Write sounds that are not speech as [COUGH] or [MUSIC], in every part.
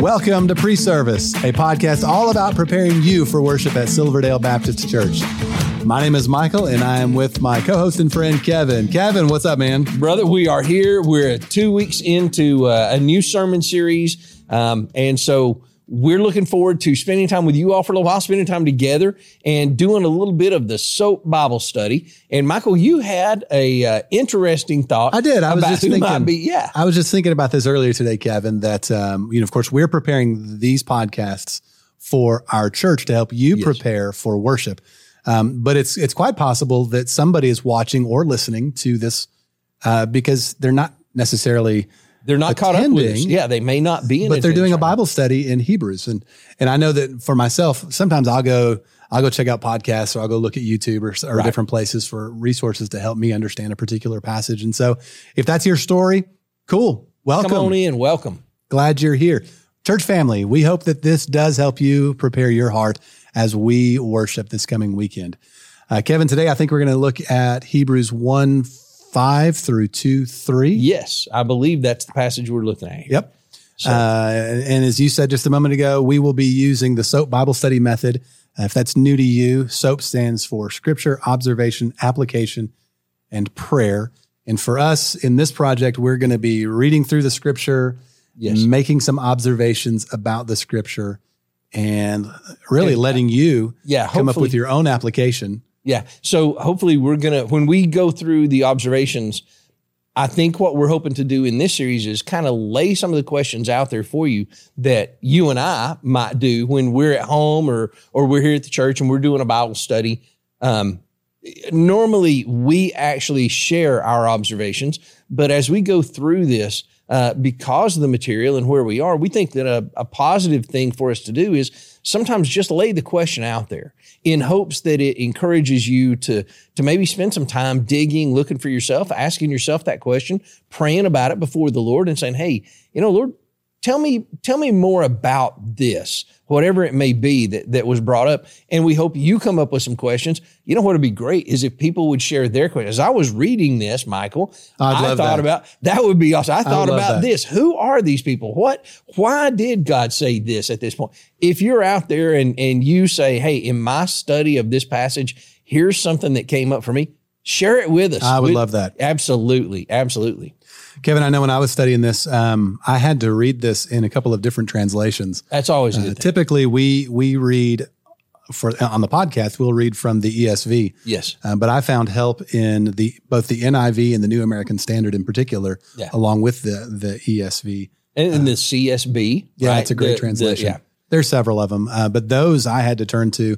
Welcome to Pre Service, a podcast all about preparing you for worship at Silverdale Baptist Church. My name is Michael, and I am with my co host and friend, Kevin. Kevin, what's up, man? Brother, we are here. We're two weeks into uh, a new sermon series. Um, and so we're looking forward to spending time with you all for a little while, spending time together and doing a little bit of the soap Bible study. And Michael, you had a uh, interesting thought. I did. I was just thinking. Be, yeah, I was just thinking about this earlier today, Kevin. That um, you know, of course, we're preparing these podcasts for our church to help you yes. prepare for worship. Um, but it's it's quite possible that somebody is watching or listening to this uh, because they're not necessarily they're not attending, caught up with us. Yeah, they may not be, but they're doing a Bible study in Hebrews, and and I know that for myself, sometimes I'll go I'll go check out podcasts or I'll go look at YouTube or, or right. different places for resources to help me understand a particular passage. And so, if that's your story, cool, welcome Come on in, welcome. Glad you're here, church family. We hope that this does help you prepare your heart as we worship this coming weekend. Uh, Kevin, today I think we're going to look at Hebrews one 5 through 2 3. Yes, I believe that's the passage we're looking at. Yep. So. Uh, and as you said just a moment ago, we will be using the SOAP Bible study method. Uh, if that's new to you, SOAP stands for Scripture, Observation, Application, and Prayer. And for us in this project, we're going to be reading through the Scripture, yes. making some observations about the Scripture, and really letting you yeah, come up with your own application yeah. So hopefully we're going to, when we go through the observations, I think what we're hoping to do in this series is kind of lay some of the questions out there for you that you and I might do when we're at home or or we're here at the church and we're doing a Bible study. Um, normally, we actually share our observations, but as we go through this, uh, because of the material and where we are, we think that a, a positive thing for us to do is sometimes just lay the question out there in hopes that it encourages you to, to maybe spend some time digging, looking for yourself, asking yourself that question, praying about it before the Lord and saying, Hey, you know, Lord, tell me, tell me more about this, whatever it may be that, that was brought up. And we hope you come up with some questions. You know what would be great is if people would share their questions. As I was reading this, Michael, I'd i thought that. about that would be awesome. I thought about that. this. Who are these people? What, why did God say this at this point? If you're out there and, and you say, Hey, in my study of this passage, here's something that came up for me. Share it with us. I would love that. Absolutely. Absolutely. Kevin, I know when I was studying this, um, I had to read this in a couple of different translations. That's always uh, typically we we read for on the podcast we'll read from the ESV. Yes, uh, but I found help in the both the NIV and the New American Standard in particular, yeah. along with the the ESV and, and uh, the CSB. Yeah, right? it's a great the, translation. The, yeah. There's several of them, uh, but those I had to turn to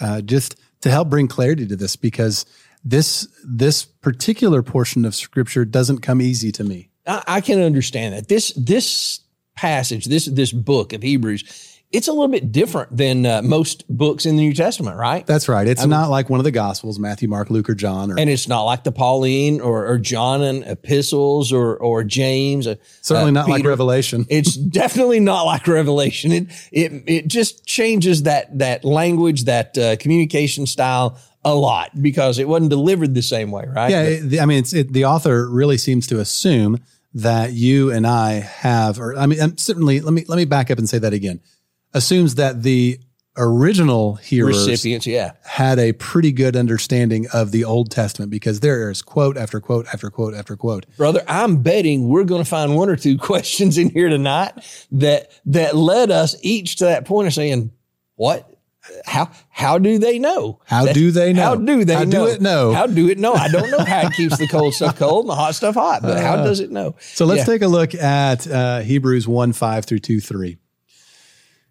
uh, just to help bring clarity to this because this this particular portion of scripture doesn't come easy to me. I, I can understand that. This this passage, this this book of Hebrews, it's a little bit different than uh, most books in the New Testament, right? That's right. It's I not like one of the Gospels, Matthew, Mark, Luke, or John, or, and it's not like the Pauline or, or Johannine epistles or or James. Uh, Certainly not Peter. like Revelation. [LAUGHS] it's definitely not like Revelation. It it it just changes that that language, that uh, communication style a lot because it wasn't delivered the same way, right? Yeah, but, I mean, it's it, the author really seems to assume that you and I have, or I mean, um, certainly, let me let me back up and say that again. Assumes that the original hearers recipients, yeah, had a pretty good understanding of the Old Testament because there is quote after quote after quote after quote. Brother, I'm betting we're going to find one or two [LAUGHS] questions in here tonight that that led us each to that point of saying, "What? How how do they know? How do they know? How do they how know? do it know? How do it know? I don't know how it keeps the cold stuff cold and the hot stuff hot, but how uh, does it know? So let's yeah. take a look at uh, Hebrews 1 5 through 2 3.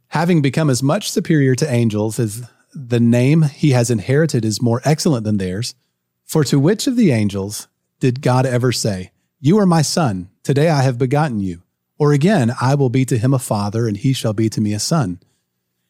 Having become as much superior to angels as the name he has inherited is more excellent than theirs, for to which of the angels did God ever say, You are my son, today I have begotten you? Or again, I will be to him a father, and he shall be to me a son?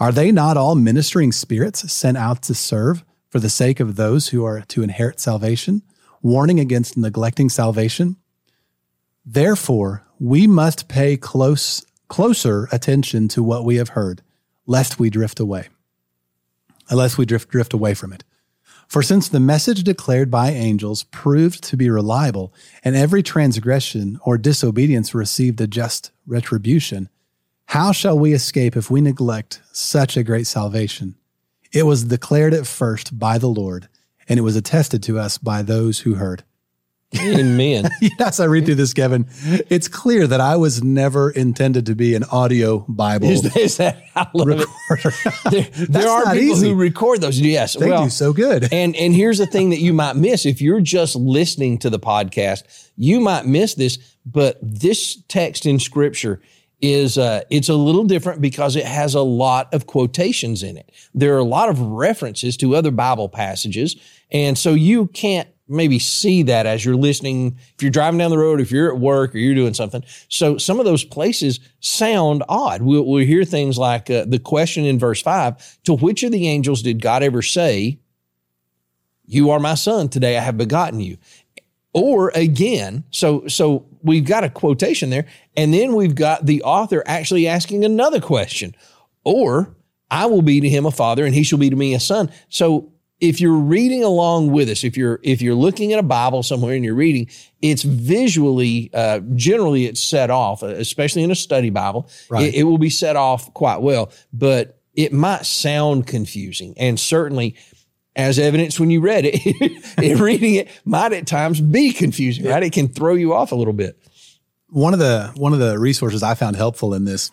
Are they not all ministering spirits sent out to serve for the sake of those who are to inherit salvation, warning against neglecting salvation? Therefore, we must pay close, closer attention to what we have heard, lest we drift away, unless we drift, drift away from it. For since the message declared by angels proved to be reliable, and every transgression or disobedience received a just retribution, how shall we escape if we neglect such a great salvation? It was declared at first by the Lord, and it was attested to us by those who heard. Amen. [LAUGHS] yes, I read through this, Kevin. It's clear that I was never intended to be an audio Bible Is, [LAUGHS] is that I love it. recorder. [LAUGHS] There, there are people easy. who record those. Yes. they well, do so good. And and here's the thing that you might miss if you're just listening to the podcast, you might miss this. But this text in Scripture is uh, it's a little different because it has a lot of quotations in it. There are a lot of references to other Bible passages, and so you can't maybe see that as you're listening. If you're driving down the road if you're at work or you're doing something. So some of those places sound odd. We'll, we'll hear things like uh, the question in verse 5 to which of the angels did god ever say you are my son today i have begotten you or again so so we've got a quotation there and then we've got the author actually asking another question. Or i will be to him a father and he shall be to me a son. So if you're reading along with us if you're if you're looking at a bible somewhere and you're reading it's visually uh, generally it's set off especially in a study bible Right. it, it will be set off quite well but it might sound confusing. And certainly as evidence when you read it, [LAUGHS] it reading it might at times be confusing, right? It can throw you off a little bit. one of the one of the resources I found helpful in this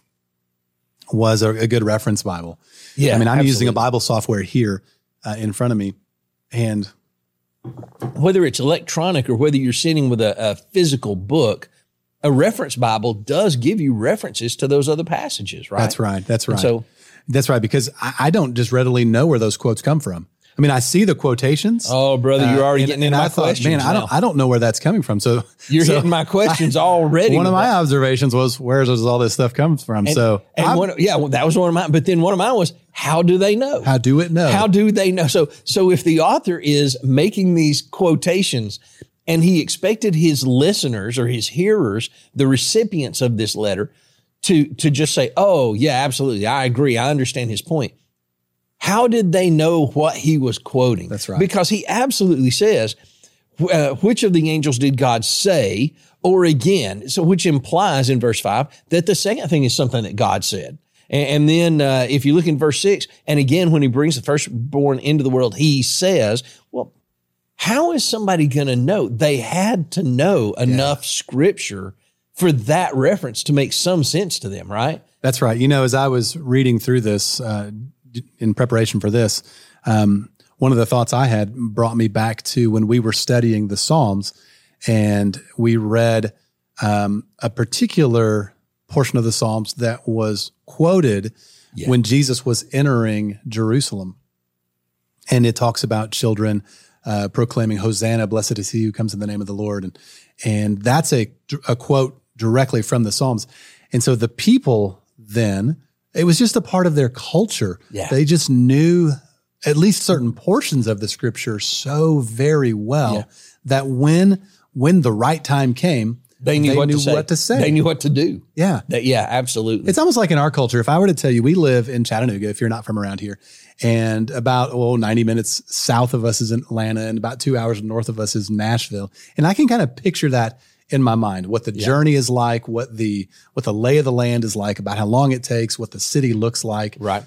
was a, a good reference Bible. Yeah, I mean, I'm using a. Bible software here uh, in front of me, and whether it's electronic or whether you're sitting with a, a physical book, a reference Bible does give you references to those other passages, right? that's right. That's right. So that's right because I, I don't just readily know where those quotes come from. I mean, I see the quotations. Oh, brother, you're already uh, and- getting and into I my thought, questions man, I don't, now. I don't know where that's coming from. So You're so hitting my questions [LAUGHS] already. One of my observations was, where does all this stuff come from? so and one, yeah, well, that was one of mine. But then one of mine was, how do they know? how do it know? How do they know? So, so if the author is making these quotations and he expected his listeners or his hearers, the recipients of this letter, to, to just say, oh, yeah, absolutely. I agree. I understand his point. How did they know what he was quoting? That's right. Because he absolutely says, uh, which of the angels did God say? Or again, so which implies in verse five that the second thing is something that God said. And, and then uh, if you look in verse six, and again, when he brings the firstborn into the world, he says, well, how is somebody going to know? They had to know enough scripture for that reference to make some sense to them, right? That's right. You know, as I was reading through this uh, in preparation for this, um, one of the thoughts I had brought me back to when we were studying the Psalms and we read um, a particular portion of the Psalms that was quoted Yeah. when Jesus was entering Jerusalem. And it talks about children uh, proclaiming, Hosanna, blessed is he who comes in the name of the Lord. And, and that's a, a quote directly from the Psalms. And so the people then, it was just a part of their culture. Yeah. They just knew at least certain portions of the scripture so very well Yeah. that when when the right time came, They knew, They what, knew to say. what to say. They knew what to do. Yeah. That, yeah, absolutely. It's almost like in our culture. If I were to tell you, we live in Chattanooga, if you're not from around here, and about oh, 90 minutes south of us is Atlanta, and about two hours north of us is Nashville. And I can kind of picture that in my mind, what the journey is like, what the what the lay of the land is like, about how long it takes, what the city looks like. right.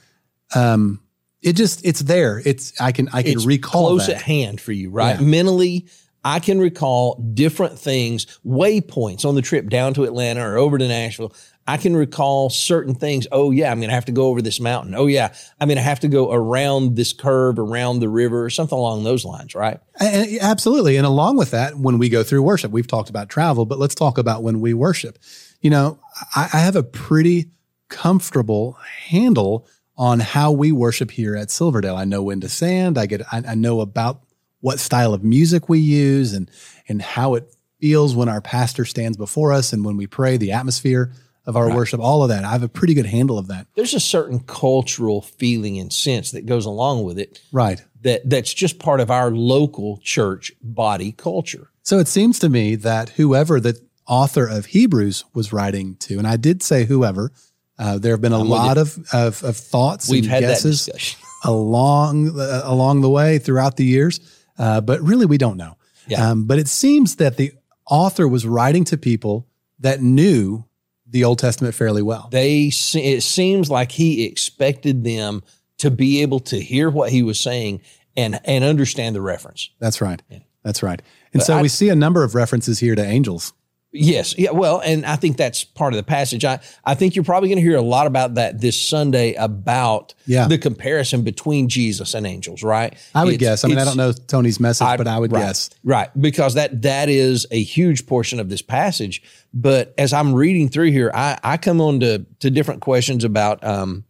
Um, it just it's there. It's I can I can it's recall close that. at hand for you, right? Yeah. Mentally, I can recall different things, waypoints on the trip down to Atlanta or over to Nashville. I can recall certain things. Oh yeah, I'm going to have to go over this mountain. Oh yeah, I'm going to have to go around this curve, around the river, or something along those lines, right? And- absolutely. And along with that, when we go through worship, we've talked about travel, but let's talk about when we worship. You know, I, I have a pretty comfortable handle on how we worship here at Silverdale. I know when to stand. I get, I, I know about what style of music we use and, and how it feels when our pastor stands before us and when we pray, the atmosphere of our worship, all of that. I have a pretty good handle of that. There's a certain cultural feeling and sense that goes along with it Right. that that's just part of our local church body culture. So it seems to me that whoever the author of Hebrews was writing to, and I did say whoever, uh, there have been a with lot of, of of thoughts We've and had guesses [LAUGHS] along uh, along the way throughout the years, uh, but really we don't know. Yeah. Um, but it seems that the author was writing to people that knew the Old Testament fairly well. they it seems like he expected them to be able to hear what he was saying and and understand the reference. That's right. Yeah. That's right. And But so I- we see a number of references here to angels. Yes, yeah, well, and I think that's part of the passage. I I think you're probably going to hear a lot about that this Sunday about Yeah. the comparison between Jesus and angels, right? I would It's- guess. I mean, I don't know Tony's message, I- but I would right, guess. Right. Because that that is a huge portion of this passage. But as I'm reading through here, I, I come on to, to different questions about um,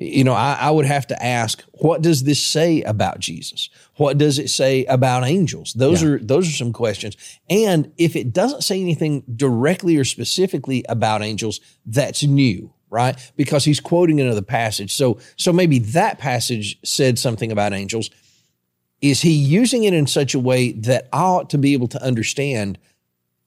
you know, I, I would have to ask, what does this say about Jesus? What does it say about angels? Those are those are some questions. And if it doesn't say anything directly or specifically about angels, that's new, right? Because he's quoting another passage. So so maybe that passage said something about angels is he using it in such a way that I ought to be able to understand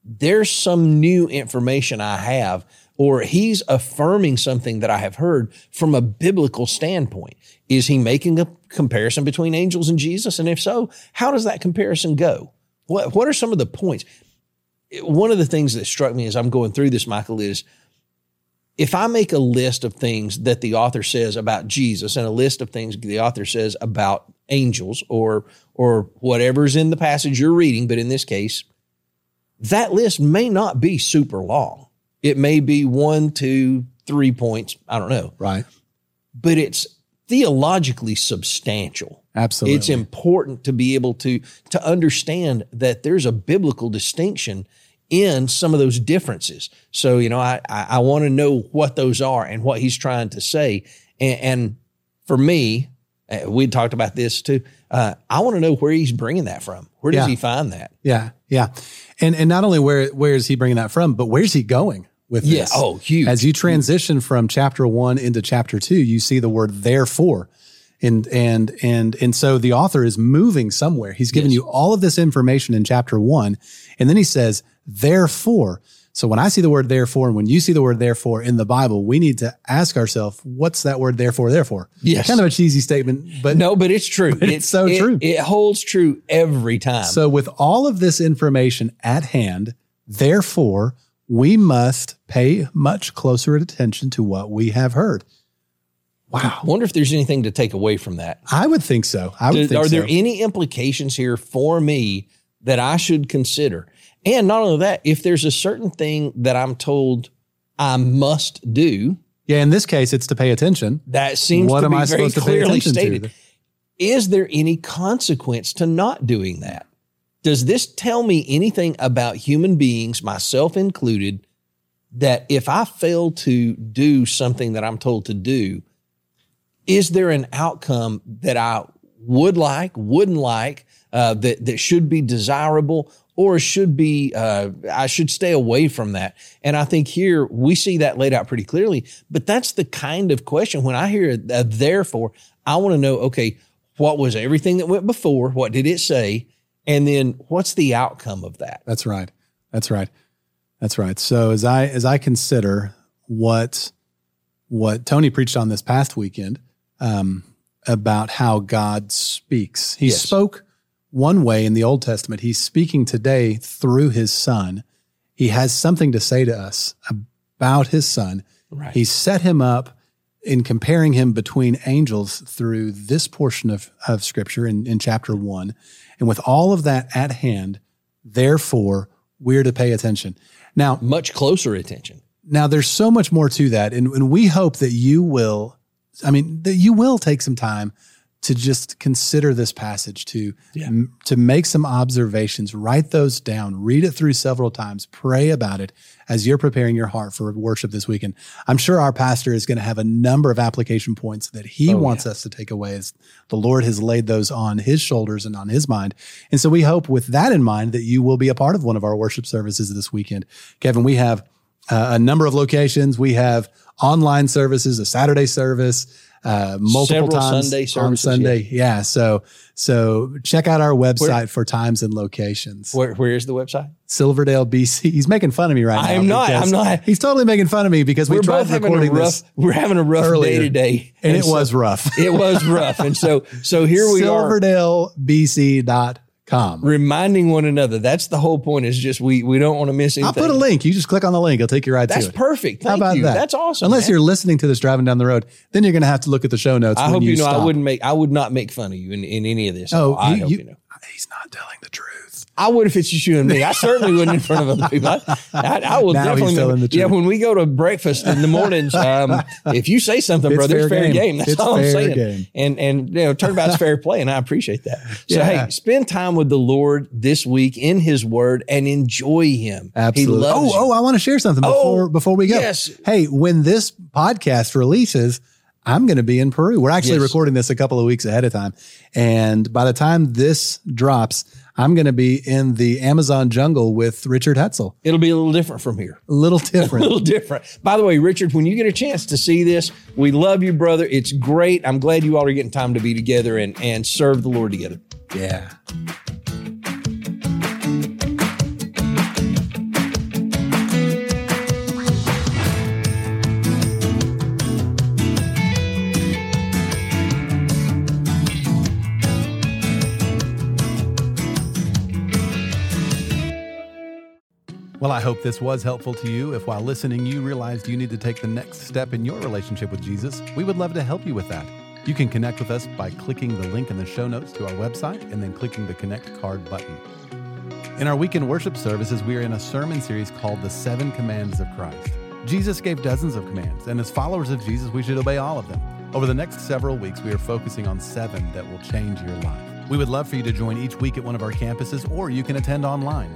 there's some new information I have, or he's affirming something that I have heard from a biblical standpoint? Is he making a comparison between angels and Jesus? And if so, how does that comparison go? What, what are some of the points? One of the things that struck me as I'm going through this, Michael, is if I make a list of things that the author says about Jesus and a list of things the author says about angels or or whatever's in the passage you're reading, but in this case, that list may not be super long. It may be one, two, three points. I don't know, Right. but it's theologically substantial. Absolutely. It's important to be able to to understand that there's a biblical distinction in some of those differences. So you know, I I, I want to know what those are and what he's trying to say. And, and for me, uh, we talked about this too. Uh, I want to know where he's bringing that from. Where does Yeah. he find that? Yeah, yeah, and and not only where where is he bringing that from, but where's he going with Yeah. this? Oh, huge. As you transition from chapter one into chapter two, you see the word therefore, and and and and so the author is moving somewhere. He's given Yes. you all of this information in chapter one, and then he says therefore. So when I see the word therefore, and when you see the word therefore in the Bible, we need to ask ourselves, what's that word therefore? Therefore, Yes. kind of a cheesy statement, but No, but it's true. [LAUGHS] it's so it- true. It holds true every time. So, with all of this information at hand, therefore, we must pay much closer attention to what we have heard. Wow. I wonder if there's anything to take away from that. I would think so. I would Do- are so. there any implications here for me that I should consider? And not only that, if there's a certain thing that I'm told I must do, yeah, in this case, it's to pay attention. that seems What to am be I very supposed to pay attention stated. to? Is there any consequence to not doing that? Does this tell me anything about human beings, myself included, that if I fail to do something that I'm told to do, is there an outcome that I would like, wouldn't like, uh, that that should be desirable, or should be uh, I should stay away from that? And I think here we see that laid out pretty clearly. But that's the kind of question when I hear a therefore, I want to know, okay, what was everything that went before? What did it say? And then what's the outcome of that? That's right. That's right. That's right. So as I as I consider what what Tony preached on this past weekend um, about how God speaks, He Yes. spoke one way in the Old Testament. He's speaking today through His Son. He has something to say to us about His Son. Right. He set him up in comparing him between angels through this portion of, of scripture in, in chapter one. And with all of that at hand, therefore, we're to pay attention. Now, Much closer attention. now there's so much more to that. And, and we hope that you will, I mean, that you will take some time to just consider this passage, to, Yeah. m- to make some observations, write those down, read it through several times, pray about it as you're preparing your heart for worship this weekend. I'm sure our pastor is going to have a number of application points that he Oh, wants us to take away as the Lord has laid those on his shoulders and on his mind. And so we hope with that in mind that you will be a part of one of our worship services this weekend. Kevin, we have uh, a number of locations. We have online services, a Saturday service, uh, multiple Several times Sunday on Sunday. Yeah. So, so check out our website for times and locations. Where, where is the website? Silverdale, BC. He's making fun of me right now. I am not. I'm not. He's totally making fun of me because we We're tried both having a recording rough. this We're having a rough earlier. day today, and it so- was rough. It was rough, and so so here we Silverdale, are SilverdaleBC.com. reminding one another. That's the whole point. Is just we we don't want to miss anything. I'll put a link. You just click on the link. It'll take you right That's to it. perfect. Thank How about you. that? That's awesome. Unless man. you're listening to this driving down the road, then you're going to have to look at the show notes. I hope you know I wouldn't make. I would not make fun of you in, in any of this. Oh, I you- hope you- you know. He's not telling the truth. I would if it's just you and me. I certainly wouldn't in front of other people. I, I, I will Now definitely. telling the yeah, when we go to breakfast in the mornings, um, if you say something, It's brother, it's fair fair game. game. That's It's all I'm saying. game. And and you know, turnabout's fair play, and I appreciate that. So Yeah. hey, spend time with the Lord this week in His Word and enjoy Him. Absolutely. He loves oh, you. oh, I want to share something Oh, before before we go. yes. Hey, when this podcast releases, I'm going to be in Peru. We're actually Yes. recording this a couple of weeks ahead of time, and by the time this drops, I'm going to be in the Amazon jungle with Richard Hetzel. It'll be a little different from here. A little [LAUGHS] different. a little different. By the way, Richard, when you get a chance to see this, we love you, brother. It's great. I'm glad you all are getting time to be together and, and serve the Lord together. yeah. Well, I hope this was helpful to you. If while listening, you realized you need to take the next step in your relationship with Jesus, we would love to help you with that. You can connect with us by clicking the link in the show notes to our website and then clicking the Connect Card button. In our weekend worship services, we are in a sermon series called The Seven Commands of Christ. Jesus gave dozens of commands, and as followers of Jesus, we should obey all of them. Over the next several weeks, we are focusing on seven that will change your life. We would love for you to join each week at one of our campuses, or you can attend online.